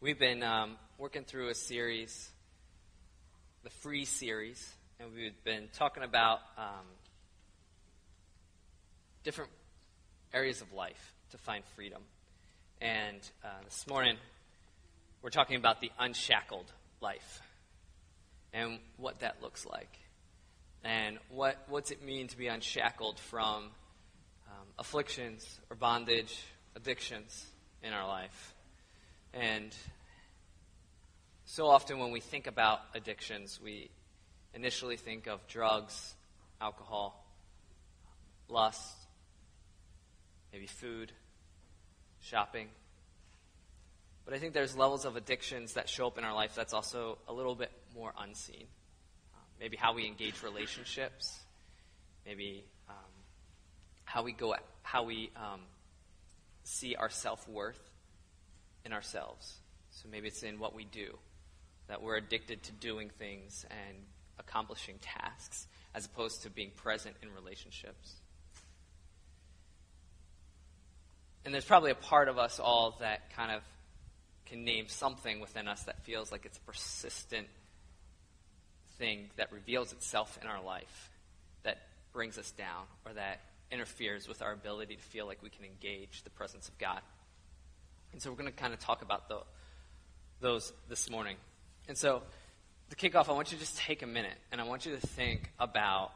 We've been um, working through a series, the Free series, and we've been talking about um, different areas of life to find freedom. And uh, this morning, we're talking about the unshackled life and what that looks like. And what, what's it mean to be unshackled from um, afflictions or bondage, addictions in our life. And so often when we think about addictions, we initially think of drugs, alcohol, lust, maybe food, shopping. But I think there's levels of addictions that show up in our life that's also a little bit more unseen. Um, maybe how we engage relationships, maybe um, how we go, how we um, see our self worth in ourselves. So maybe it's in what we do, that we're addicted to doing things and accomplishing tasks as opposed to being present in relationships. And there's probably a part of us all that kind of can name something within us that feels like it's a persistent thing that reveals itself in our life that brings us down or that interferes with our ability to feel like we can engage the presence of God. And so we're going to kind of talk about the, those this morning. And so to kick off, I want you to just take a minute and I want you to think about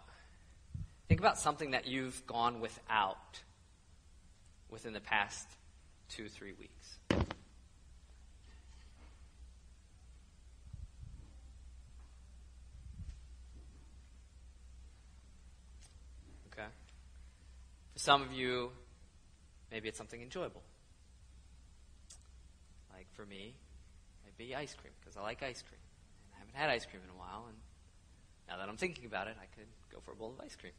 think about something that you've gone without within the past two, three weeks. Okay? For some of you, maybe it's something enjoyable. For me, would be ice cream, because I like ice cream. I haven't had ice cream in a while, and now that I'm thinking about it, I could go for a bowl of ice cream.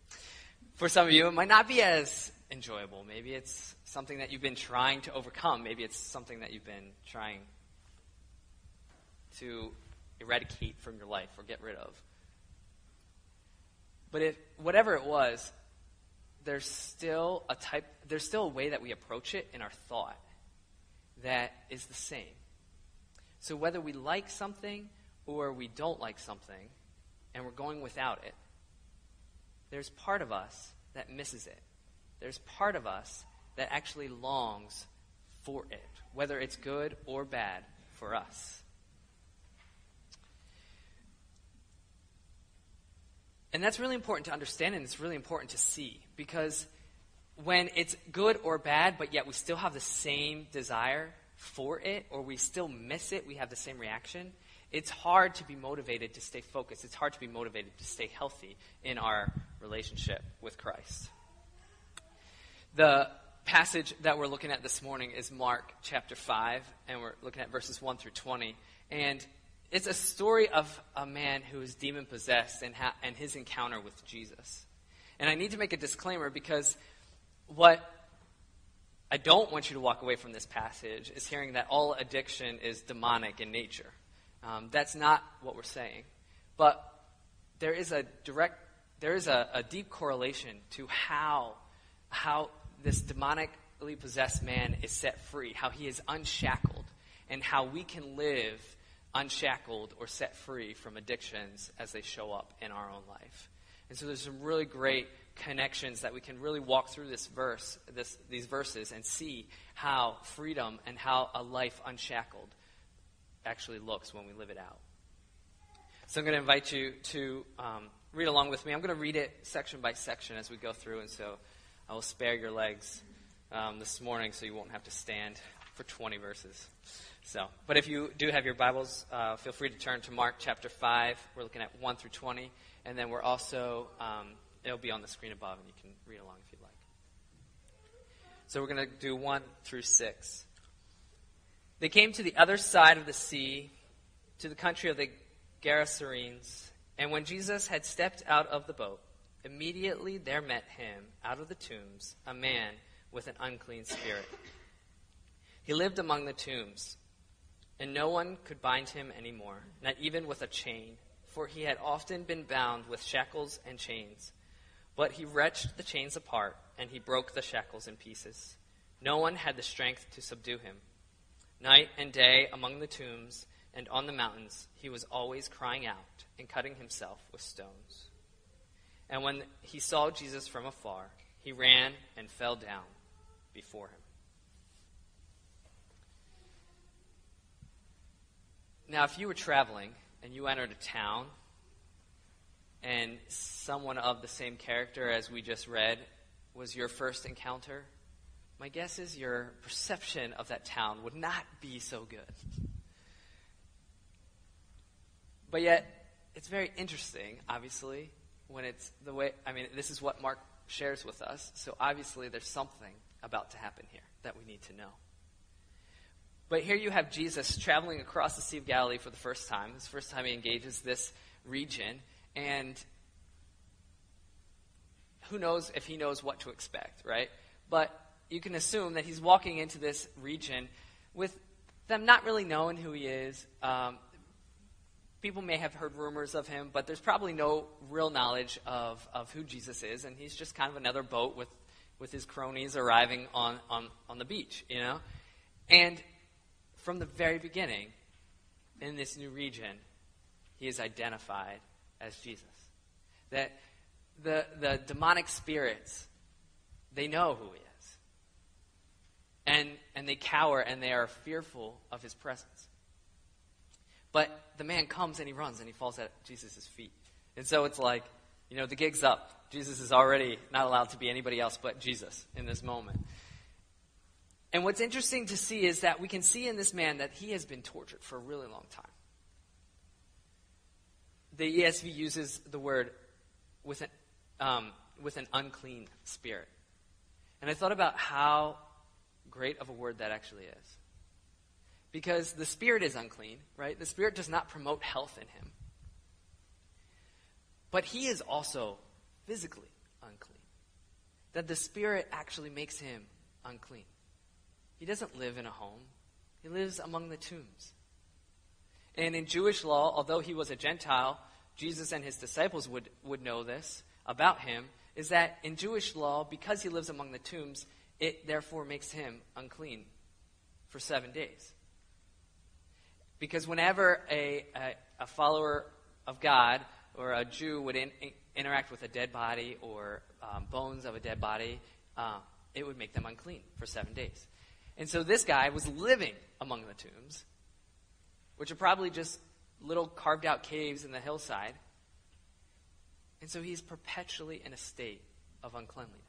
For some of you, it might not be as enjoyable. Maybe it's something that you've been trying to overcome. Maybe it's something that you've been trying to eradicate from your life or get rid of. But if whatever it was, there's still a type there's still a way that we approach it in our thought that is the same. So whether we like something or we don't like something and we're going without it, there's part of us that misses it. There's part of us that actually longs for it, whether it's good or bad for us. And that's really important to understand and it's really important to see because when it's good or bad, but yet we still have the same desire for it, or we still miss it, we have the same reaction, it's hard to be motivated to stay focused. It's hard to be motivated to stay healthy in our relationship with Christ. The passage that we're looking at this morning is Mark chapter 5, and we're looking at verses 1 through 20. And it's a story of a man who is demon possessed and, ha- and his encounter with Jesus. And I need to make a disclaimer because what I don't want you to walk away from this passage is hearing that all addiction is demonic in nature. Um, that's not what we're saying. But there is a direct, there is a, a deep correlation to how, how this demonically possessed man is set free, how he is unshackled, and how we can live unshackled or set free from addictions as they show up in our own life. And so there's some really great connections that we can really walk through this verse, this, these verses, and see how freedom and how a life unshackled actually looks when we live it out. So I'm going to invite you to um, read along with me. I'm going to read it section by section as we go through, and so I will spare your legs um, this morning so you won't have to stand for 20 verses. So, but if you do have your Bibles, uh, feel free to turn to Mark chapter 5. We're looking at 1 through 20, and then we're also, um, it'll be on the screen above, and you can read along if you'd like. So we're going to do 1 through 6. They came to the other side of the sea, to the country of the Gerasenes, and when Jesus had stepped out of the boat, immediately there met him out of the tombs a man with an unclean spirit. He lived among the tombs, and no one could bind him any more, not even with a chain, for he had often been bound with shackles and chains. But he wrenched the chains apart, and he broke the shackles in pieces. No one had the strength to subdue him. Night and day among the tombs and on the mountains, he was always crying out and cutting himself with stones. And when he saw Jesus from afar, he ran and fell down before him. Now, if you were traveling and you entered a town, and someone of the same character as we just read was your first encounter, my guess is your perception of that town would not be so good. But yet, it's very interesting, obviously, when it's the way, I mean, this is what Mark shares with us, so obviously there's something about to happen here that we need to know. But here you have Jesus traveling across the Sea of Galilee for the first time. This first time he engages this region, and who knows if he knows what to expect, right? But you can assume that he's walking into this region with them not really knowing who he is. Um, people may have heard rumors of him, but there's probably no real knowledge of, of who Jesus is, and he's just kind of another boat with, with his cronies arriving on, on, on the beach, you know? And from the very beginning, in this new region, he is identified as Jesus. That the, the demonic spirits, they know who he is. And, and they cower and they are fearful of his presence. But the man comes and he runs and he falls at Jesus' feet. And so it's like, you know, the gig's up. Jesus is already not allowed to be anybody else but Jesus in this moment. And what's interesting to see is that we can see in this man that he has been tortured for a really long time. The ESV uses the word with an, um, with an unclean spirit. And I thought about how great of a word that actually is. Because the spirit is unclean, right? The spirit does not promote health in him. But he is also physically unclean. That the spirit actually makes him unclean. He doesn't live in a home, he lives among the tombs. And in Jewish law, although he was a Gentile, Jesus and his disciples would, would know this about him, is that in Jewish law, because he lives among the tombs, it therefore makes him unclean for seven days. Because whenever a, a, a follower of God or a Jew would in, in, interact with a dead body or um, bones of a dead body, uh, it would make them unclean for seven days. And so this guy was living among the tombs, which are probably just little carved out caves in the hillside. And so he's perpetually in a state of uncleanliness.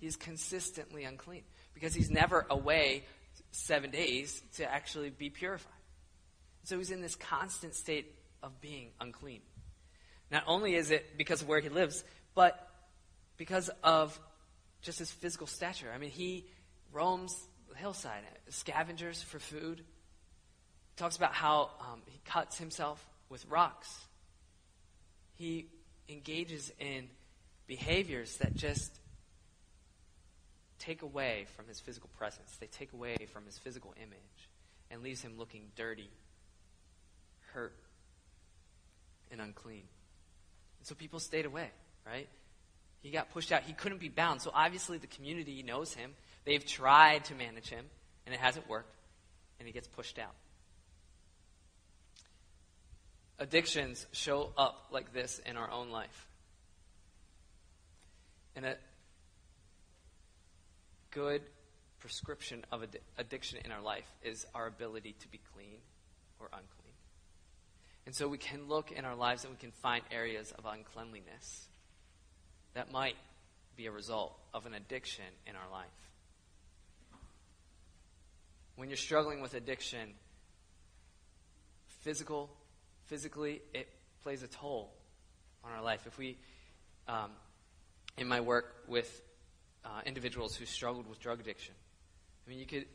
He's consistently unclean because he's never away seven days to actually be purified. So he's in this constant state of being unclean. Not only is it because of where he lives, but because of just his physical stature. I mean, he roams the hillside, scavengers for food. Talks about how um, he cuts himself with rocks. He engages in behaviors that just take away from his physical presence. They take away from his physical image and leaves him looking dirty, hurt, and unclean. And so people stayed away, right? He got pushed out. He couldn't be bound. So obviously the community knows him. They've tried to manage him, and it hasn't worked, and he gets pushed out. Addictions show up like this in our own life. And a good prescription of ad- addiction in our life is our ability to be clean or unclean. And so we can look in our lives and we can find areas of uncleanliness that might be a result of an addiction in our life when you're struggling with addiction, physical, physically, it plays a toll on our life. If we, um, in my work with uh, individuals who struggled with drug addiction, I mean, you could,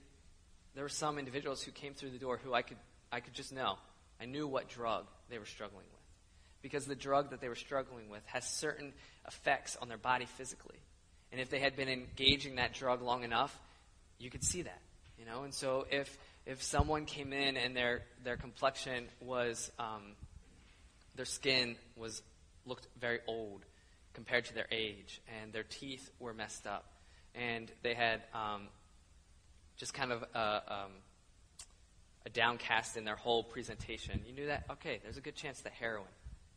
there were some individuals who came through the door who I could, I could just know. I knew what drug they were struggling with. Because the drug that they were struggling with has certain effects on their body physically. And if they had been engaging that drug long enough, you could see that. You know, and so if if someone came in and their their complexion was um, their skin was looked very old compared to their age, and their teeth were messed up, and they had um, just kind of a, um, downcast in their whole presentation, you knew that, okay, there's a good chance that heroin,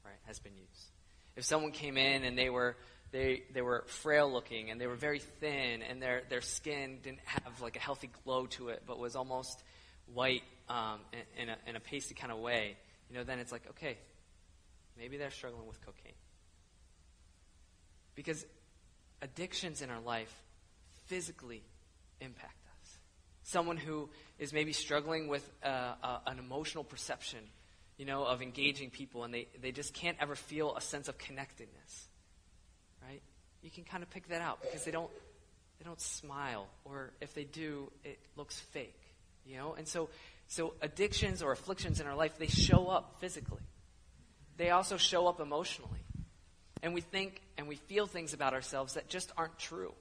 right, has been used. If someone came in and they were they, they were frail looking and they were very thin and their, their skin didn't have like a healthy glow to it but was almost white um, in, a, in a pasty kind of way, you know, then it's like, okay, maybe they're struggling with cocaine. Because addictions in our life physically impact us. Someone who is maybe struggling with uh, an emotional perception, you know, of engaging people and they, they just can't ever feel a sense of connectedness right? You can kind of pick that out because they don't they don't smile or if they do, it looks fake, you know? And so so addictions or afflictions in our life, they show up physically. They also show up emotionally. And we think and we feel things about ourselves that just aren't true.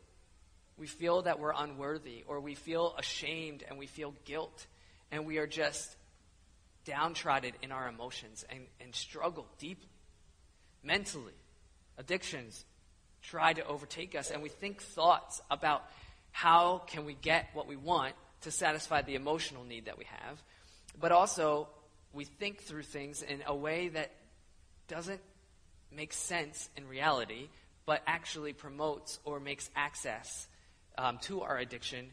We feel that we're unworthy, or we feel ashamed and we feel guilt, and we are just downtrodden in our emotions and, and struggle deeply. Mentally, addictions try to overtake us, and we think thoughts about how can we get what we want to satisfy the emotional need that we have, but also we think through things in a way that doesn't make sense in reality, but actually promotes or makes access um, to our addiction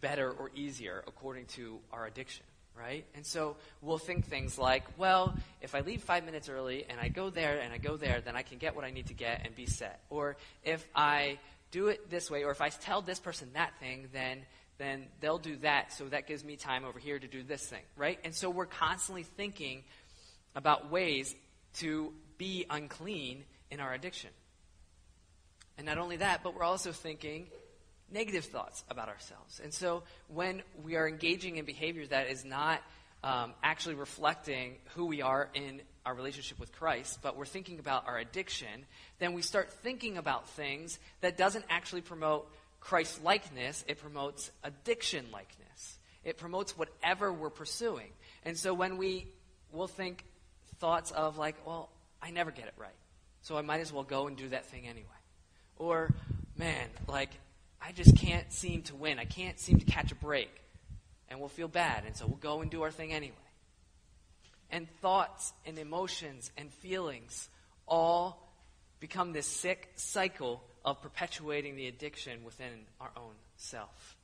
better or easier according to our addiction right? And so we'll think things like, well, if I leave five minutes early and I go there and I go there, then I can get what I need to get and be set. Or if I do it this way, or if I tell this person that thing, then then they'll do that, so that gives me time over here to do this thing, right? And so we're constantly thinking about ways to be unclean in our addiction. And not only that, but we're also thinking negative thoughts about ourselves. And so when we are engaging in behavior that is not um, actually reflecting who we are in our relationship with Christ, but we're thinking about our addiction, then we start thinking about things that doesn't actually promote Christ likeness, it promotes addiction likeness. It promotes whatever we're pursuing. And so when we will think thoughts of like, well, I never get it right. So I might as well go and do that thing anyway. Or, man, like I just can't seem to win. I can't seem to catch a break. And we'll feel bad. And so we'll go and do our thing anyway. And thoughts and emotions and feelings all become this sick cycle of perpetuating the addiction within our own self.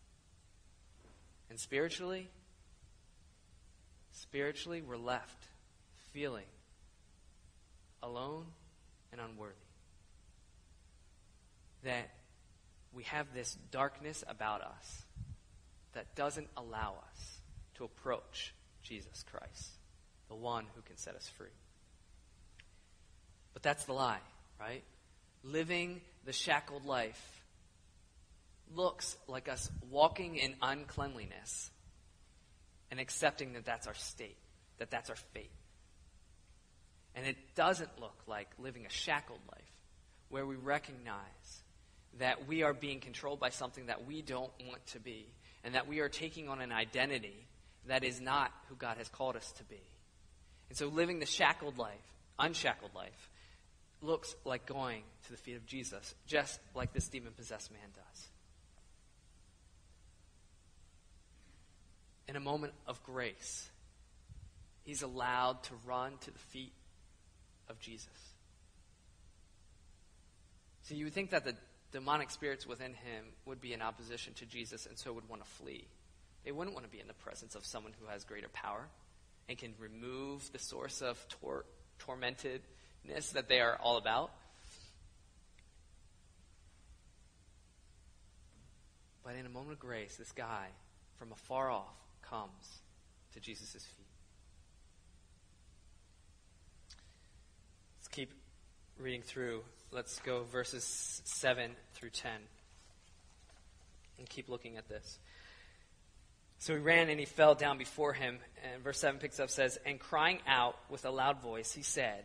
And spiritually, spiritually, we're left feeling alone and unworthy. That we have this darkness about us that doesn't allow us to approach Jesus Christ, the one who can set us free. But that's the lie, right? Living the shackled life looks like us walking in uncleanliness and accepting that that's our state, that that's our fate. And it doesn't look like living a shackled life where we recognize that we are being controlled by something that we don't want to be, and that we are taking on an identity that is not who God has called us to be. And so living the shackled life, unshackled life, looks like going to the feet of Jesus, just like this demon possessed man does. In a moment of grace, he's allowed to run to the feet of Jesus. So you would think that the demonic spirits within him would be in opposition to Jesus and so would want to flee. They wouldn't want to be in the presence of someone who has greater power and can remove the source of tor- that they are all about. But in a moment of grace, this guy from afar off comes to Jesus' feet. Let's keep reading through let's go verses 7 through 10 and keep looking at this. So he ran and he fell down before him. And verse 7 picks up, says, And crying out with a loud voice, he said,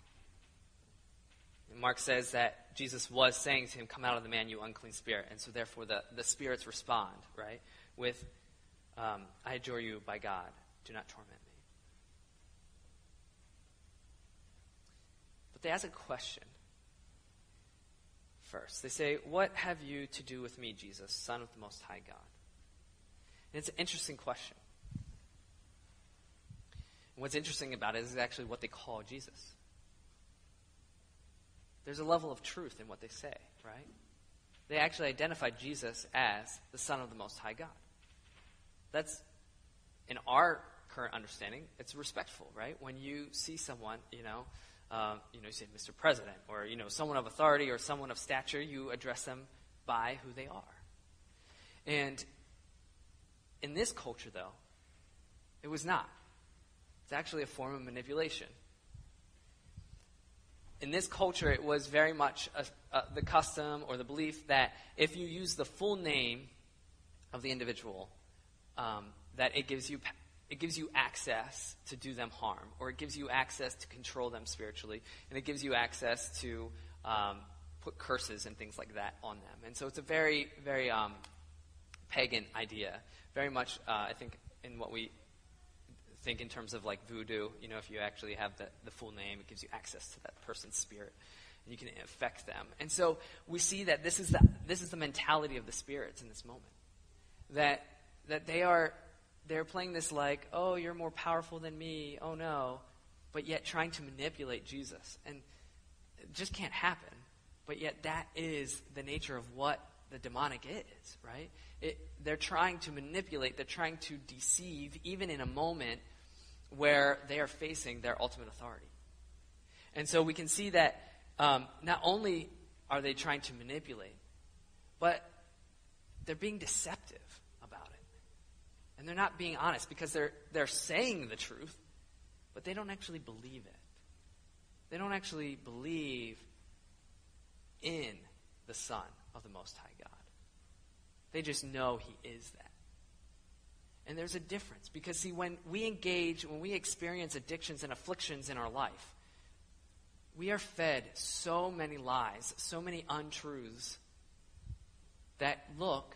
Mark says that Jesus was saying to him, Come out of the man, you unclean spirit. And so, therefore, the, the spirits respond, right? With, um, I adjure you by God, do not torment me. But they ask a question first. They say, What have you to do with me, Jesus, Son of the Most High God? And it's an interesting question. And what's interesting about it is actually what they call Jesus. There's a level of truth in what they say, right? They actually identify Jesus as the Son of the Most High God. That's, in our current understanding, it's respectful, right? When you see someone, you know, um, you know, you say Mr. President, or you know, someone of authority or someone of stature, you address them by who they are. And in this culture, though, it was not. It's actually a form of manipulation. In this culture, it was very much a, a, the custom or the belief that if you use the full name of the individual, um, that it gives you it gives you access to do them harm, or it gives you access to control them spiritually, and it gives you access to um, put curses and things like that on them. And so it's a very, very um, pagan idea. Very much, uh, I think, in what we think in terms of like voodoo. You know, if you actually have the, the full name, it gives you access to that person's spirit. And you can affect them. And so we see that this is the, this is the mentality of the spirits in this moment. That, that they are they're playing this like, oh, you're more powerful than me, oh no, but yet trying to manipulate Jesus. And it just can't happen. But yet that is the nature of what the demonic is, right? It, they're trying to manipulate, they're trying to deceive, even in a moment where they are facing their ultimate authority. And so we can see that um, not only are they trying to manipulate, but they're being deceptive. About it. And they're not being honest because they're, they're saying the truth, but they don't actually believe it. They don't actually believe in the Son of the Most High God. They just know He is that. And there's a difference because, see, when we engage, when we experience addictions and afflictions in our life, we are fed so many lies, so many untruths that look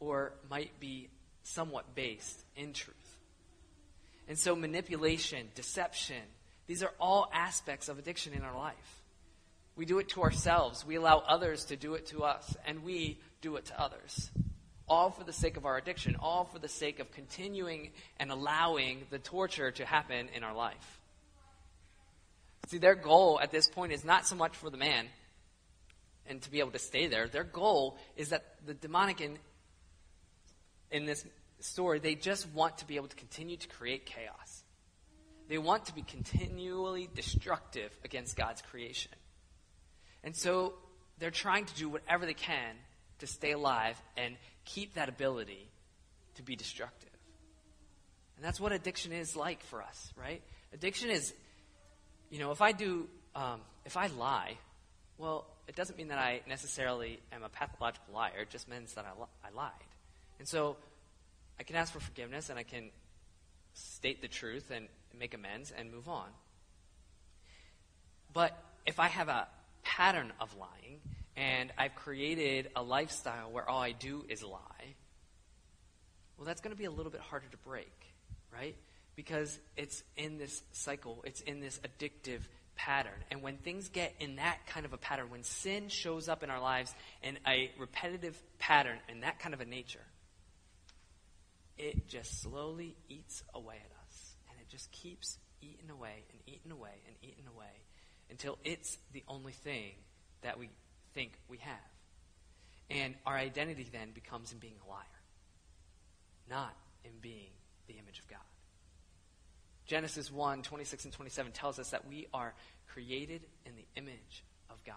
or might be somewhat based in truth. And so, manipulation, deception, these are all aspects of addiction in our life. We do it to ourselves, we allow others to do it to us, and we do it to others. All for the sake of our addiction, all for the sake of continuing and allowing the torture to happen in our life. See, their goal at this point is not so much for the man and to be able to stay there. Their goal is that the demonic in, in this story, they just want to be able to continue to create chaos. They want to be continually destructive against God's creation. And so they're trying to do whatever they can to stay alive and keep that ability to be destructive. And that's what addiction is like for us, right? Addiction is, you know, if I do, um, if I lie, well, it doesn't mean that I necessarily am a pathological liar. It just means that I, li- I lied. And so I can ask for forgiveness and I can state the truth and make amends and move on. But if I have a pattern of lying and I've created a lifestyle where all I do is lie, well, that's going to be a little bit harder to break, right? Because it's in this cycle, it's in this addictive pattern. And when things get in that kind of a pattern, when sin shows up in our lives in a repetitive pattern in that kind of a nature, it just slowly eats away at us. And it just keeps eating away and eating away and eating away until it's the only thing that we think we have. And our identity then becomes in being a liar, not in being the image of God. Genesis 1 26 and 27 tells us that we are created in the image of God.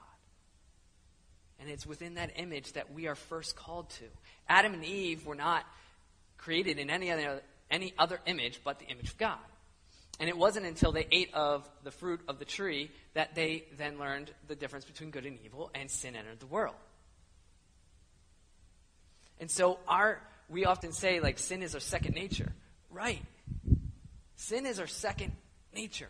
And it's within that image that we are first called to. Adam and Eve were not created in any other, any other image but the image of God. And it wasn't until they ate of the fruit of the tree that they then learned the difference between good and evil, and sin entered the world. And so our we often say like sin is our second nature. Right. Sin is our second nature.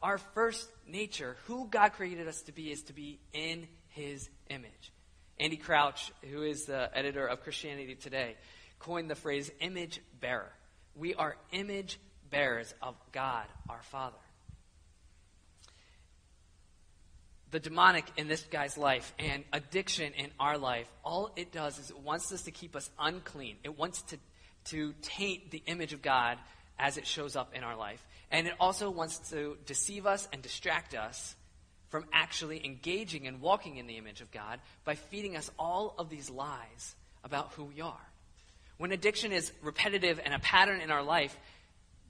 Our first nature, who God created us to be, is to be in his image. Andy Crouch, who is the editor of Christianity Today, coined the phrase image bearer. We are image bearers of God, our Father. The demonic in this guy's life and addiction in our life, all it does is it wants us to keep us unclean. It wants to, to taint the image of God as it shows up in our life. And it also wants to deceive us and distract us from actually engaging and walking in the image of God by feeding us all of these lies about who we are. When addiction is repetitive and a pattern in our life,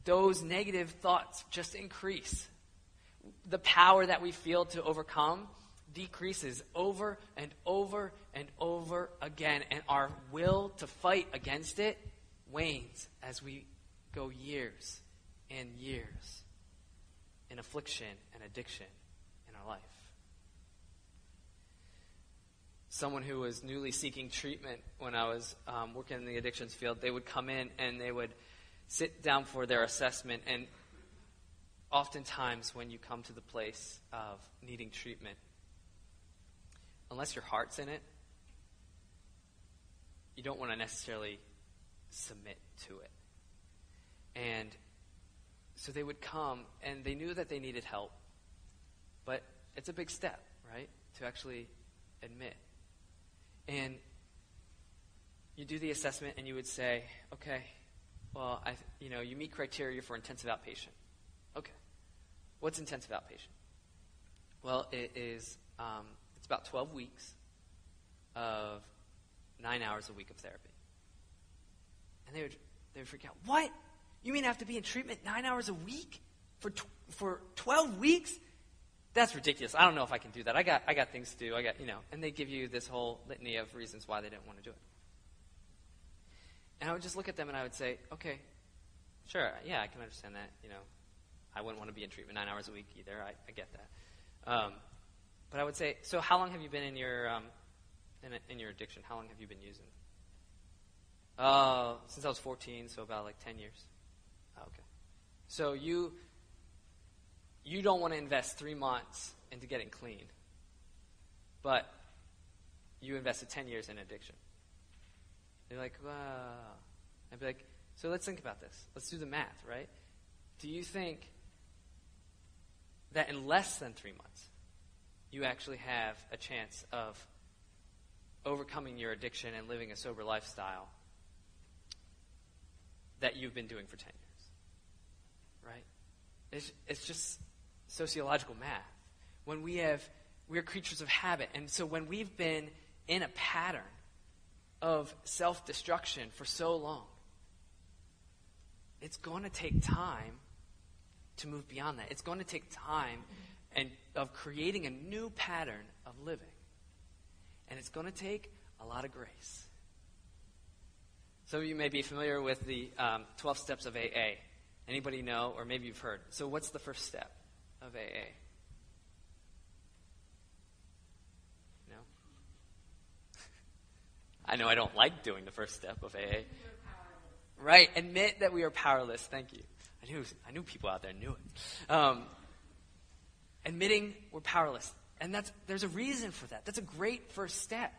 those negative thoughts just increase. The power that we feel to overcome decreases over and over and over again, and our will to fight against it wanes as we go years and years in affliction and addiction in our life. Someone who was newly seeking treatment when I was um, working in the addictions field, they would come in and they would sit down for their assessment. And oftentimes, when you come to the place of needing treatment, unless your heart's in it, you don't want to necessarily submit to it. And so they would come and they knew that they needed help. But it's a big step, right? To actually admit. And you do the assessment and you would say, okay, well, I, you know, you meet criteria for intensive outpatient. Okay. What's intensive outpatient? Well, it is, um, it's about 12 weeks of nine hours a week of therapy. And they would, they would freak out. What? You mean I have to be in treatment nine hours a week for, tw- for 12 weeks? That's ridiculous. I don't know if I can do that. I got, I got things to do. I got, you know, and they give you this whole litany of reasons why they didn't want to do it. And I would just look at them and I would say, okay, sure, yeah, I can understand that. You know, I wouldn't want to be in treatment nine hours a week either. I, I get that. Um, but I would say, so how long have you been in your, um, in, in your addiction? How long have you been using? Uh, since I was 14, so about like 10 years. Okay. So you you don't want to invest three months into getting clean, but you invested 10 years in addiction. They're like, wow. I'd be like, so let's think about this. Let's do the math, right? Do you think that in less than three months, you actually have a chance of overcoming your addiction and living a sober lifestyle that you've been doing for 10 years? right? It's, it's just sociological math. When we have, we're creatures of habit. And so when we've been in a pattern of self destruction for so long, it's going to take time to move beyond that. It's going to take time and of creating a new pattern of living. And it's going to take a lot of grace. Some of you may be familiar with the um, 12 steps of AA. Anybody know, or maybe you've heard. So, what's the first step of AA? No? I know I don't like doing the first step of AA. Right, admit that we are powerless. Thank you. I knew, I knew people out there knew it. Um, admitting we're powerless. And that's, there's a reason for that. That's a great first step.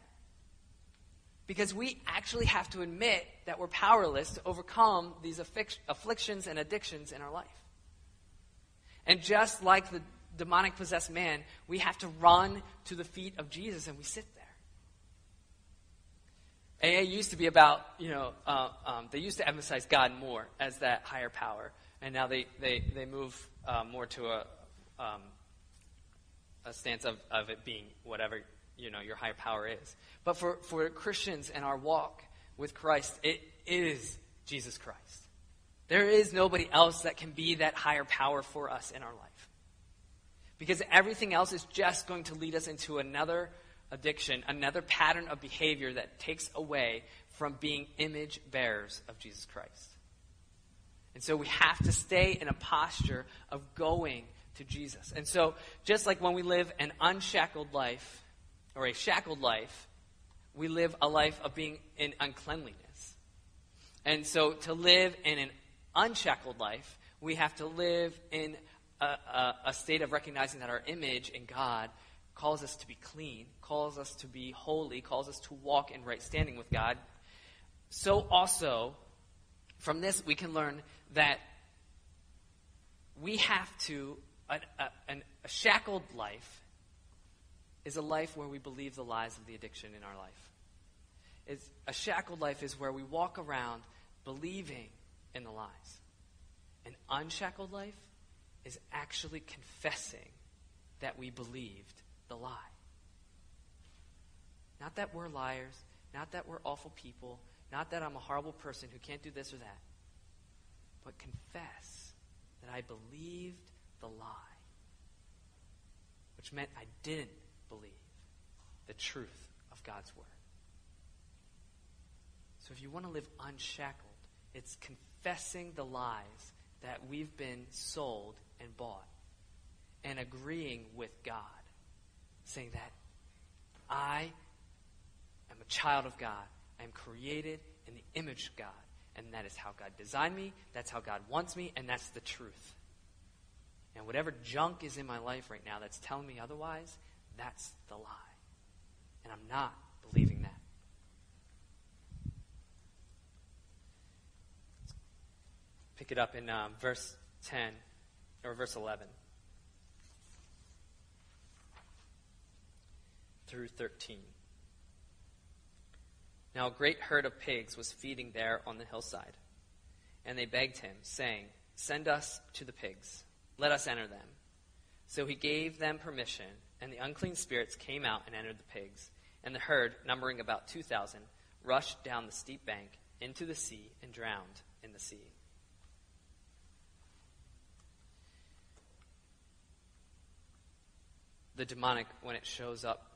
Because we actually have to admit that we're powerless to overcome these afflictions and addictions in our life. And just like the demonic possessed man, we have to run to the feet of Jesus and we sit there. AA used to be about, you know, uh, um, they used to emphasize God more as that higher power. And now they, they, they move uh, more to a, um, a stance of, of it being whatever you know your higher power is. But for, for Christians and our walk with Christ, it is Jesus Christ. There is nobody else that can be that higher power for us in our life. Because everything else is just going to lead us into another addiction, another pattern of behavior that takes away from being image bearers of Jesus Christ. And so we have to stay in a posture of going to Jesus. And so, just like when we live an unshackled life, or a shackled life, we live a life of being in uncleanliness. And so to live in an unshackled life, We have to live in a, a, a state of recognizing that our image in God calls us to be clean, calls us to be holy, calls us to walk in right standing with God. So also, from this, we can learn that we have to, a, a, a shackled life is a life where we believe the lies of the addiction in our life. It's, a shackled life is where we walk around believing in the lies. An unshackled life is actually confessing that we believed the lie. Not that we're liars, not that we're awful people, not that I'm a horrible person who can't do this or that, but confess that I believed the lie, which meant I didn't believe the truth of God's word. So if you want to live unshackled, it's confessing the lies that we've been sold and bought and agreeing with God, saying that I am a child of God. I am created in the image of God. And that is how God designed me. That's how God wants me. And that's the truth. And whatever junk is in my life right now that's telling me otherwise, that's the lie. And I'm not believing that. Pick it up in um, verse 10 or verse 11 through 13. Now a great herd of pigs was feeding there on the hillside. And they begged him, saying, Send us to the pigs. Let us enter them. So he gave them permission, and the unclean spirits came out and entered the pigs. And the herd, numbering about 2,000, rushed down the steep bank into the sea and drowned in the sea. The demonic, when it shows up,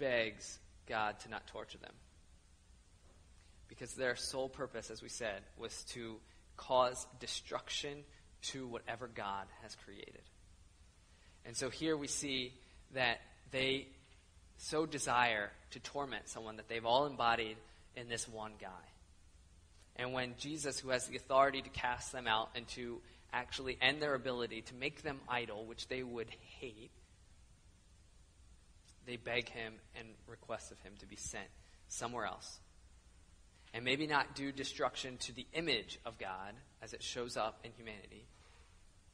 begs God to not torture them. Because their sole purpose, as we said, was to cause destruction to whatever God has created. And so here we see that they so desire to torment someone that they've all embodied in this one guy. And when Jesus, who has the authority to cast them out and to actually end their ability to make them idle, which they would hate, they beg him and request of him to be sent somewhere else. And maybe not do destruction to the image of God as it shows up in humanity,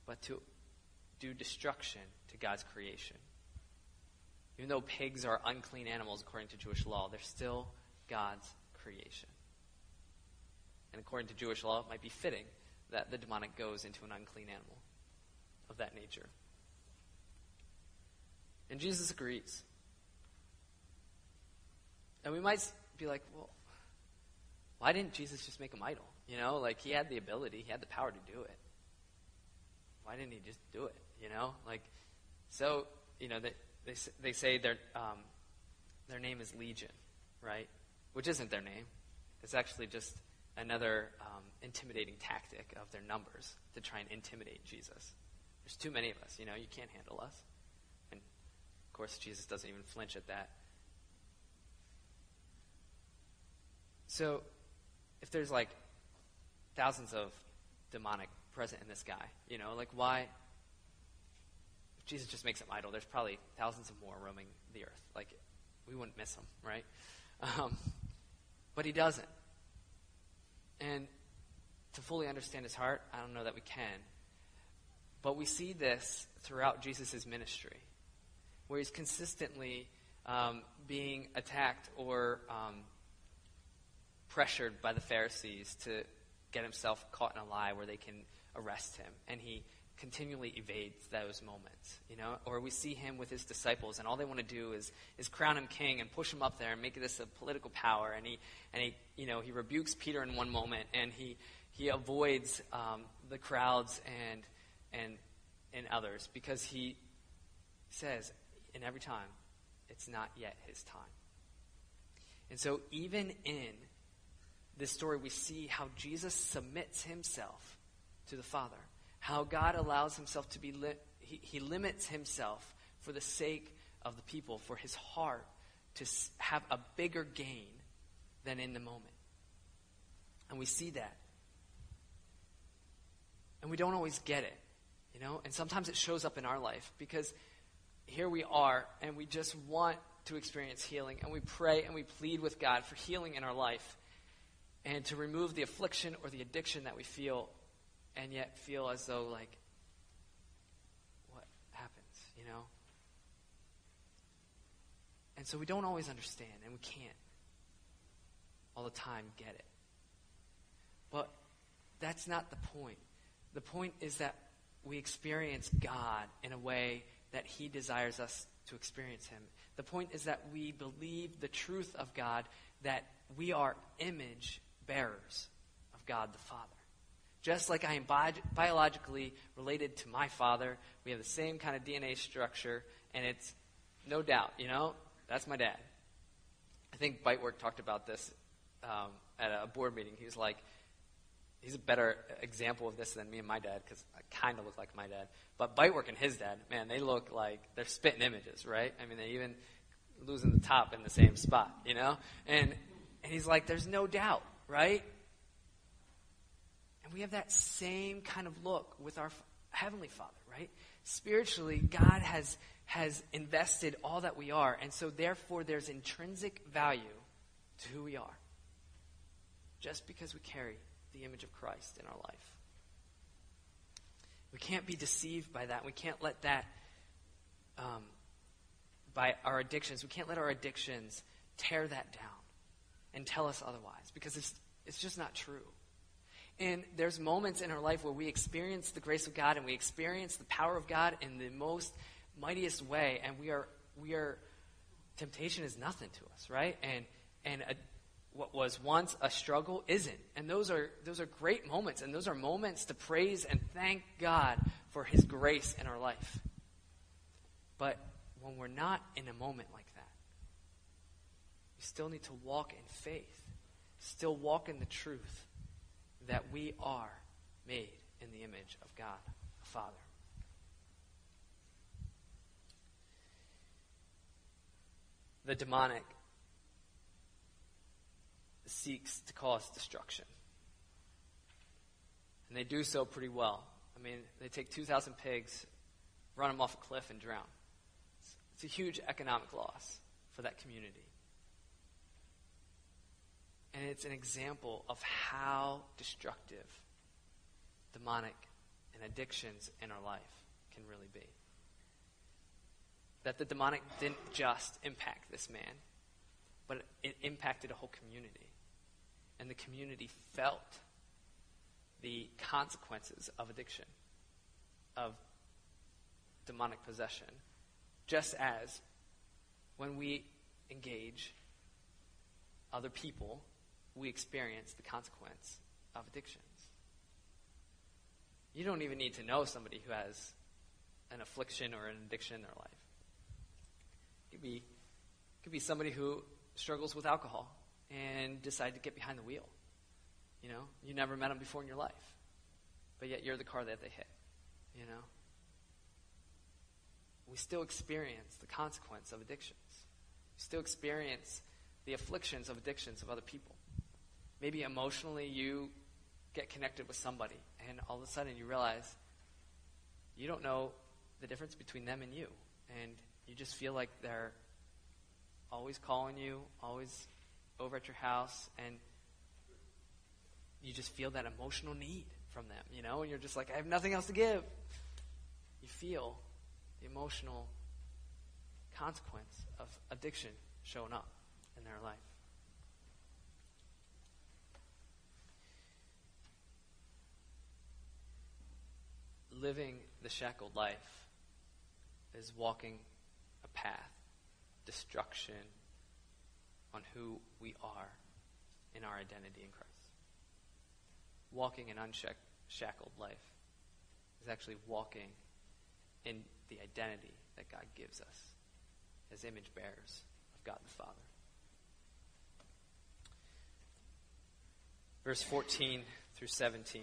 but to do destruction to God's creation. Even though pigs are unclean animals according to Jewish law, they're still God's creation. And according to Jewish law, it might be fitting that the demonic goes into an unclean animal of that nature. And Jesus agrees. And we might be like, well, why didn't Jesus just make him idle? You know, like he had the ability, he had the power to do it. Why didn't he just do it? You know, like, so, you know, they, they, they say their, um, their name is Legion, right? Which isn't their name. It's actually just another um, intimidating tactic of their numbers to try and intimidate Jesus. There's too many of us, you know, you can't handle us. And of course, Jesus doesn't even flinch at that. So, if there's like thousands of demonic present in this guy, you know, like why? If Jesus just makes him idle, there's probably thousands of more roaming the earth. Like, we wouldn't miss him, right? Um, but he doesn't. And to fully understand his heart, I don't know that we can. But we see this throughout Jesus' ministry, where he's consistently um, being attacked or um, pressured by the Pharisees to get himself caught in a lie where they can arrest him. And he continually evades those moments, you know? Or we see him with his disciples, and all they want to do is, is crown him king and push him up there and make this a political power. And he, and he, you know, he rebukes Peter in one moment, and he, he avoids um, the crowds and, and, and others because he says, in every time, it's not yet his time. And so, even in this story, we see how Jesus submits himself to the Father, how God allows himself to be, li- he, he limits himself for the sake of the people, for his heart to have a bigger gain than in the moment. And we see that And we don't always get it, you know? And sometimes it shows up in our life because here we are and we just want to experience healing and we pray and we plead with God for healing in our life and to remove the affliction or the addiction that we feel and yet feel as though like what happens, you know? And so we don't always understand and we can't all the time get it. But that's not the point. The point is that we experience God in a way that He desires us to experience Him. The point is that we believe the truth of God, that we are image bearers of God the Father. Just like I am bi- biologically related to my father, we have the same kind of DNA structure, and it's no doubt, you know, that's my dad. I think Bitework talked about this um, at a board meeting. He was like, he's a better example of this than me and my dad because I kind of look like my dad. But Bitework and his dad, man, they look like they're spitting images, right? I mean, they even losing the top in the same spot, you know? And and he's like, there's no doubt, right? And we have that same kind of look with our heavenly Father, right? Spiritually, God has has invested all that we are, and so therefore there's intrinsic value to who we are. Just because we carry the image of Christ in our life. We can't be deceived by that. We can't let that, um, by our addictions, we can't let our addictions tear that down and tell us otherwise because it's, it's just not true. And there's moments in our life where we experience the grace of God and we experience the power of God in the most mightiest way, and we are, we are, temptation is nothing to us, right? And, and a, what was once a struggle isn't. And those are, those are great moments, and those are moments to praise and thank God for His grace in our life. But when we're not in a moment like still need to walk in faith, still walk in the truth that we are made in the image of God, the Father. The demonic seeks to cause destruction. And they do so pretty well. I mean, they take 2,000 pigs, run them off a cliff, and drown. It's, it's a huge economic loss for that community. And it's an example of how destructive demonic and addictions in our life can really be. That the demonic didn't just impact this man, but it impacted a whole community and the community felt the consequences of addiction, of demonic possession, just as when we engage other people, we experience the consequence of addictions. You don't even need to know somebody who has an affliction or an addiction in their life. It could be, it could be somebody who struggles with alcohol and decide to get behind the wheel. You know, you never met them before in your life, but yet you're the car that they hit. You know, we still experience the consequence of addictions. We still experience the afflictions of addictions of other people. Maybe emotionally you get connected with somebody, and all of a sudden you realize you don't know the difference between them and you, and you just feel like they're always calling you, always over at your house and you just feel that emotional need from them, you know, and you're just like, I have nothing else to give. You feel the emotional consequence of addiction showing up in their life. Living the shackled life is walking a path, destruction, on who we are in our identity in Christ. Walking an unshackled life is actually walking in the identity that God gives us as image bearers of God the Father. Verse 14 through 17.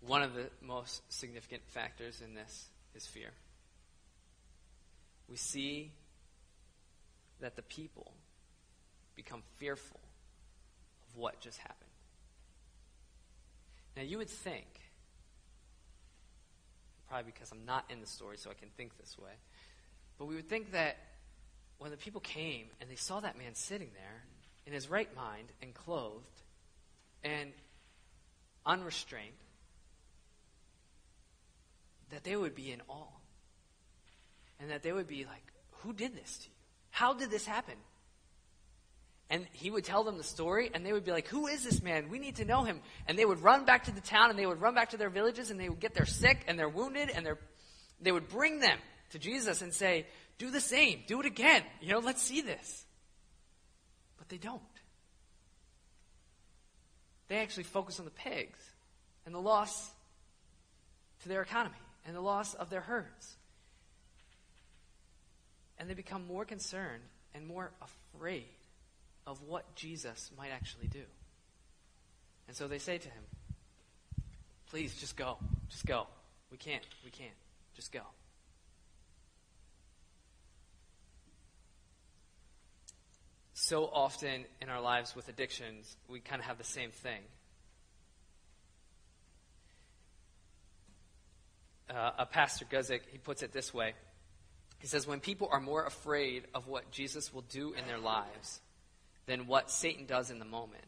One of the most significant factors in this is fear. We see that the people become fearful of what just happened. Now, you would think, probably because I'm not in the story, so I can think this way, but we would think that when the people came and they saw that man sitting there in his right mind and clothed and unrestrained, that they would be in awe. And that they would be like, Who did this to you? How did this happen? And he would tell them the story, and they would be like, Who is this man? We need to know him. And they would run back to the town, and they would run back to their villages, and they would get their sick and they're wounded, and they're, they would bring them to Jesus and say, Do the same. Do it again. You know, let's see this. But they don't. They actually focus on the pigs and the loss to their economy and the loss of their herds. And they become more concerned and more afraid of what Jesus might actually do. And so they say to him, Please, just go. Just go. We can't. We can't. Just go. So often in our lives with addictions, we kind of have the same thing. Uh, a pastor Guzik, he puts it this way. He says, When people are more afraid of what Jesus will do in their lives than what Satan does in the moment,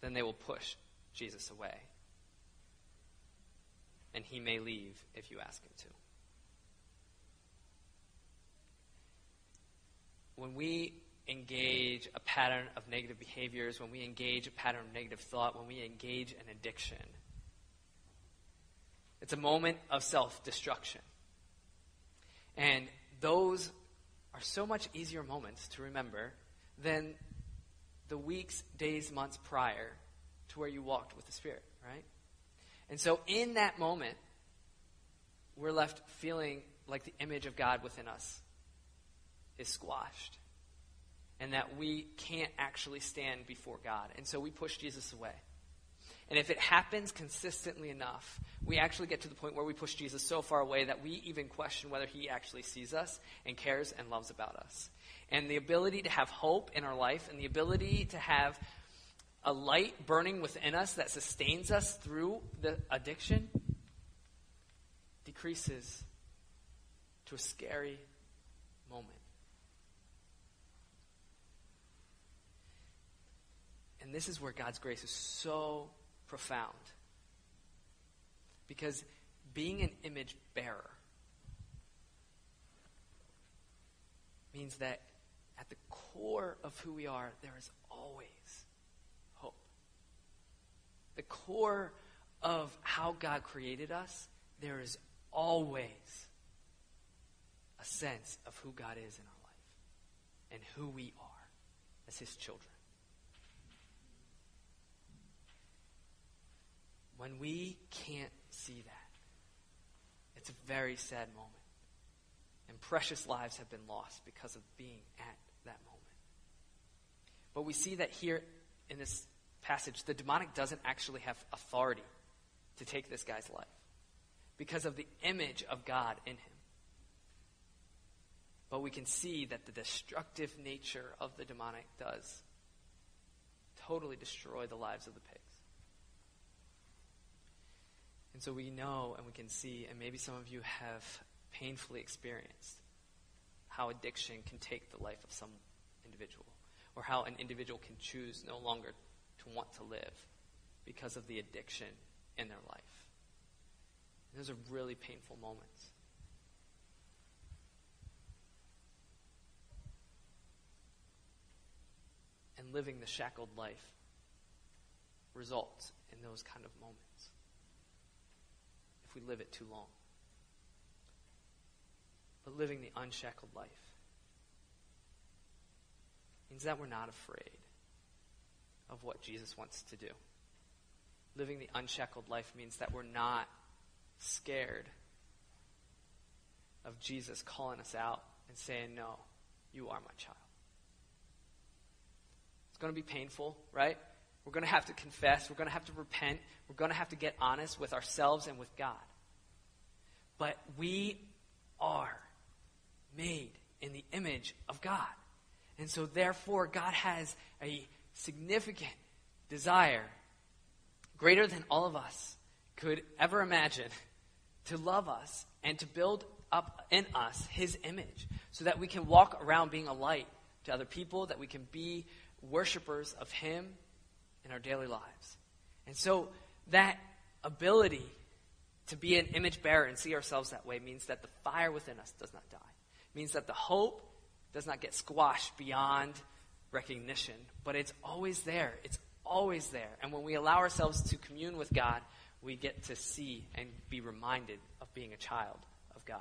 then they will push Jesus away. And he may leave if you ask him to. When we engage a pattern of negative behaviors, when we engage a pattern of negative thought, when we engage an addiction, it's a moment of self destruction. And those are so much easier moments to remember than the weeks, days, months prior to where you walked with the Spirit, right? And so in that moment, we're left feeling like the image of God within us is squashed and that we can't actually stand before God. And so we push Jesus away. And if it happens consistently enough, we actually get to the point where we push Jesus so far away that we even question whether he actually sees us and cares and loves about us. And the ability to have hope in our life and the ability to have a light burning within us that sustains us through the addiction decreases to a scary moment. And this is where God's grace is so profound. Because being an image bearer means that at the core of who we are, there is always hope. The core of how God created us, there is always a sense of who God is in our life and who we are as His children. When we can't see that, it's a very sad moment. And precious lives have been lost because of being at that moment. But we see that here in this passage, the demonic doesn't actually have authority to take this guy's life because of the image of God in him. But we can see that the destructive nature of the demonic does totally destroy the lives of the. And so we know and we can see, and maybe some of you have painfully experienced how addiction can take the life of some individual, or how an individual can choose no longer to want to live because of the addiction in their life. And those are really painful moments. And living the shackled life results in those kind of moments we live it too long. but living the unshackled life means that we're not afraid of what Jesus wants to do. Living the unshackled life means that we're not scared of Jesus calling us out and saying, No, you are my child. It's going to be painful, right? We're going to have to confess. We're going to have to repent. We're going to have to get honest with ourselves and with God. But we are made in the image of God. And so, therefore, God has a significant desire, greater than all of us could ever imagine, to love us and to build up in us his image so that we can walk around being a light to other people, that we can be worshipers of him in our daily lives. And so, that ability to be an image bearer and see ourselves that way means that the fire within us does not die. It means that the hope does not get squashed beyond recognition, but it's always there. It's always there. And when we allow ourselves to commune with God, we get to see and be reminded of being a child of God.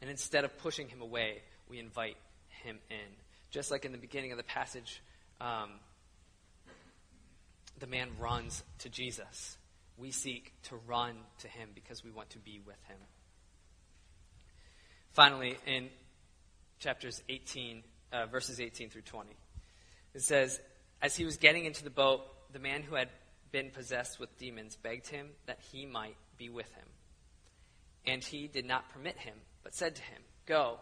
And instead of pushing him away, we invite him in. Just like in the beginning of the passage, um, the man runs to Jesus. We seek to run to him because we want to be with him. Finally, in chapters 18, uh, verses 18 through 20, it says, As he was getting into the boat, the man who had been possessed with demons begged him that he might be with him. And he did not permit him, but said to him, Go,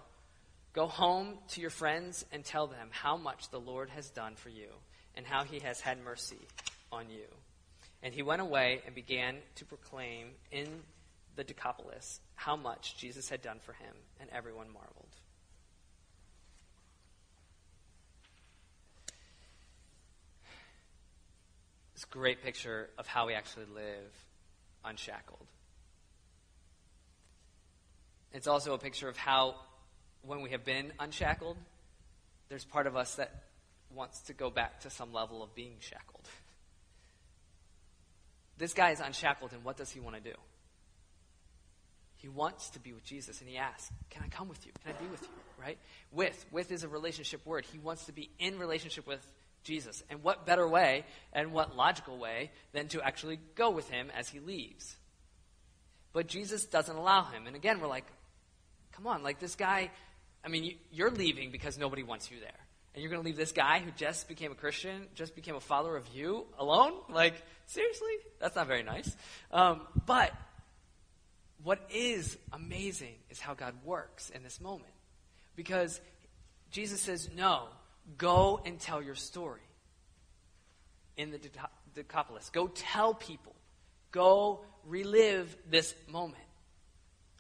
go home to your friends and tell them how much the Lord has done for you and how he has had mercy on you. And he went away and began to proclaim in the Decapolis how much Jesus had done for him, and everyone marveled. This great picture of how we actually live unshackled. It's also a picture of how, when we have been unshackled, there's part of us that wants to go back to some level of being shackled. This guy is unshackled, and what does he want to do? He wants to be with Jesus, and he asks, Can I come with you? Can I be with you? Right? With. With is a relationship word. He wants to be in relationship with Jesus. And what better way and what logical way than to actually go with him as he leaves? But Jesus doesn't allow him. And again, we're like, Come on, like this guy, I mean, you're leaving because nobody wants you there. And you're going to leave this guy who just became a Christian, just became a follower of you, alone? Like, seriously? That's not very nice. Um, but what is amazing is how God works in this moment. Because Jesus says, no, go and tell your story in the Decapolis. Go tell people. Go relive this moment.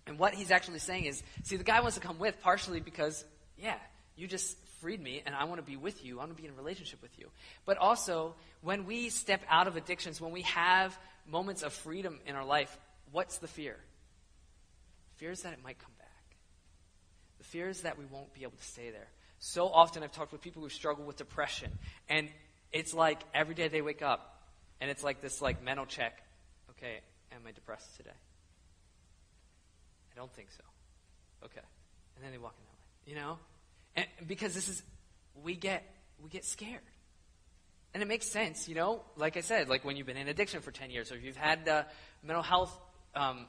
And what he's actually saying is, see, the guy wants to come with partially because, yeah, you just freed me and I want to be with you. I want to be in a relationship with you. But also, when we step out of addictions, when we have moments of freedom in our life, what's the fear? Fear is that it might come back. The fear is that we won't be able to stay there. So often I've talked with people who struggle with depression, and it's like every day they wake up, and it's like this like mental check. Okay, am I depressed today? I don't think so. Okay. And then they walk in that way. You know? And because this is we get we get scared. And it makes sense, you know, like I said, like when you've been in addiction for 10 years or if you've had mental health um,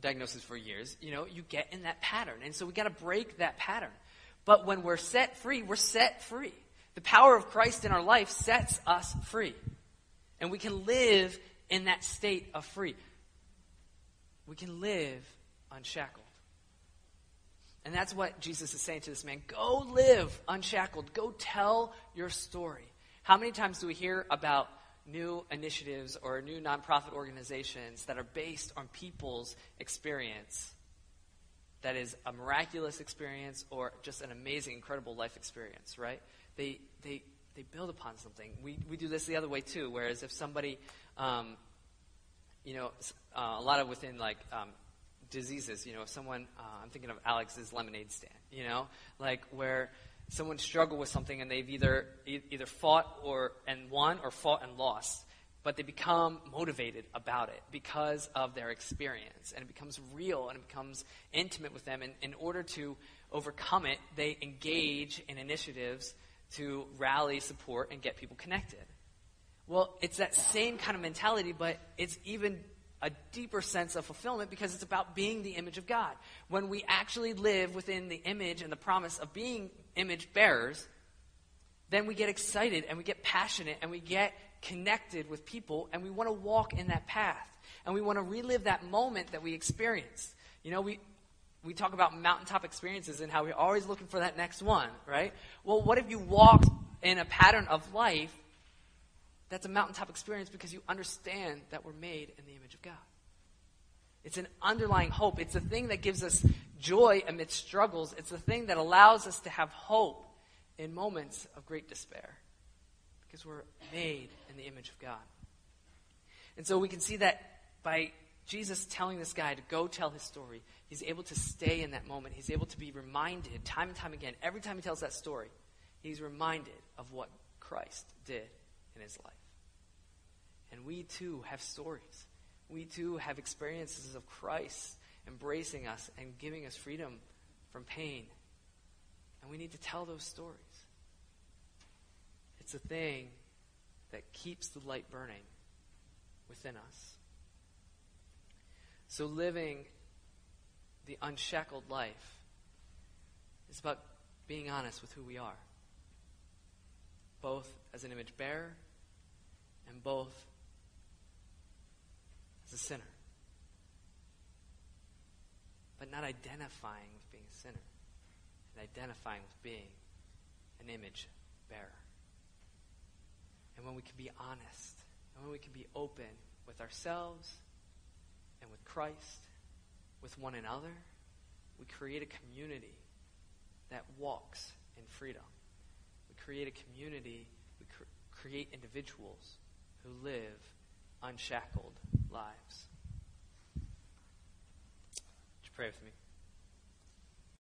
diagnosis for years, you know, you get in that pattern. And so we got to break that pattern. But when we're set free, we're set free. The power of Christ in our life sets us free. And we can live in that state of free. We can live unshackled. And that's what Jesus is saying to this man. Go live unshackled. Go tell your story. How many times do we hear about new initiatives or new nonprofit organizations that are based on people's experience? That is a miraculous experience or just an amazing, incredible life experience, right? They, they, they build upon something. We, we do this the other way too, whereas if somebody, um, you know, uh, a lot of within like um, diseases. You know, someone, uh, I'm thinking of Alex's lemonade stand, you know, like where someone struggled with something and they've either, e- either fought or, and won or fought and lost. but they become motivated about it because of their experience. And it becomes real and it becomes intimate with them. And in order to overcome it, they engage in initiatives to rally, support, and get people connected. Well, it's that same kind of mentality, but it's even a deeper sense of fulfillment because it's about being the image of God. When we actually live within the image and the promise of being image bearers, then we get excited and we get passionate and we get connected with people and we want to walk in that path. And we want to relive that moment that we experienced. You know, we, we talk about mountaintop experiences and how we're always looking for that next one, right? Well, what if you walked in a pattern of life that's a mountaintop experience because you understand that we're made in the image of God. It's an underlying hope. It's the thing that gives us joy amidst struggles. It's the thing that allows us to have hope in moments of great despair because we're made in the image of God. And so we can see that by Jesus telling this guy to go tell his story, he's able to stay in that moment. He's able to be reminded time and time again. Every time he tells that story, he's reminded of what Christ did in his life. And we too have stories. We too have experiences of Christ embracing us and giving us freedom from pain. And we need to tell those stories. It's a thing that keeps the light burning within us. So, living the unshackled life is about being honest with who we are, both as an image bearer and both a sinner. But not identifying with being a sinner, and identifying with being an image bearer. And when we can be honest, and when we can be open with ourselves and with Christ, with one another, we create a community that walks in freedom. We create a community, we cr- create individuals who live unshackled lives. Would you pray with me?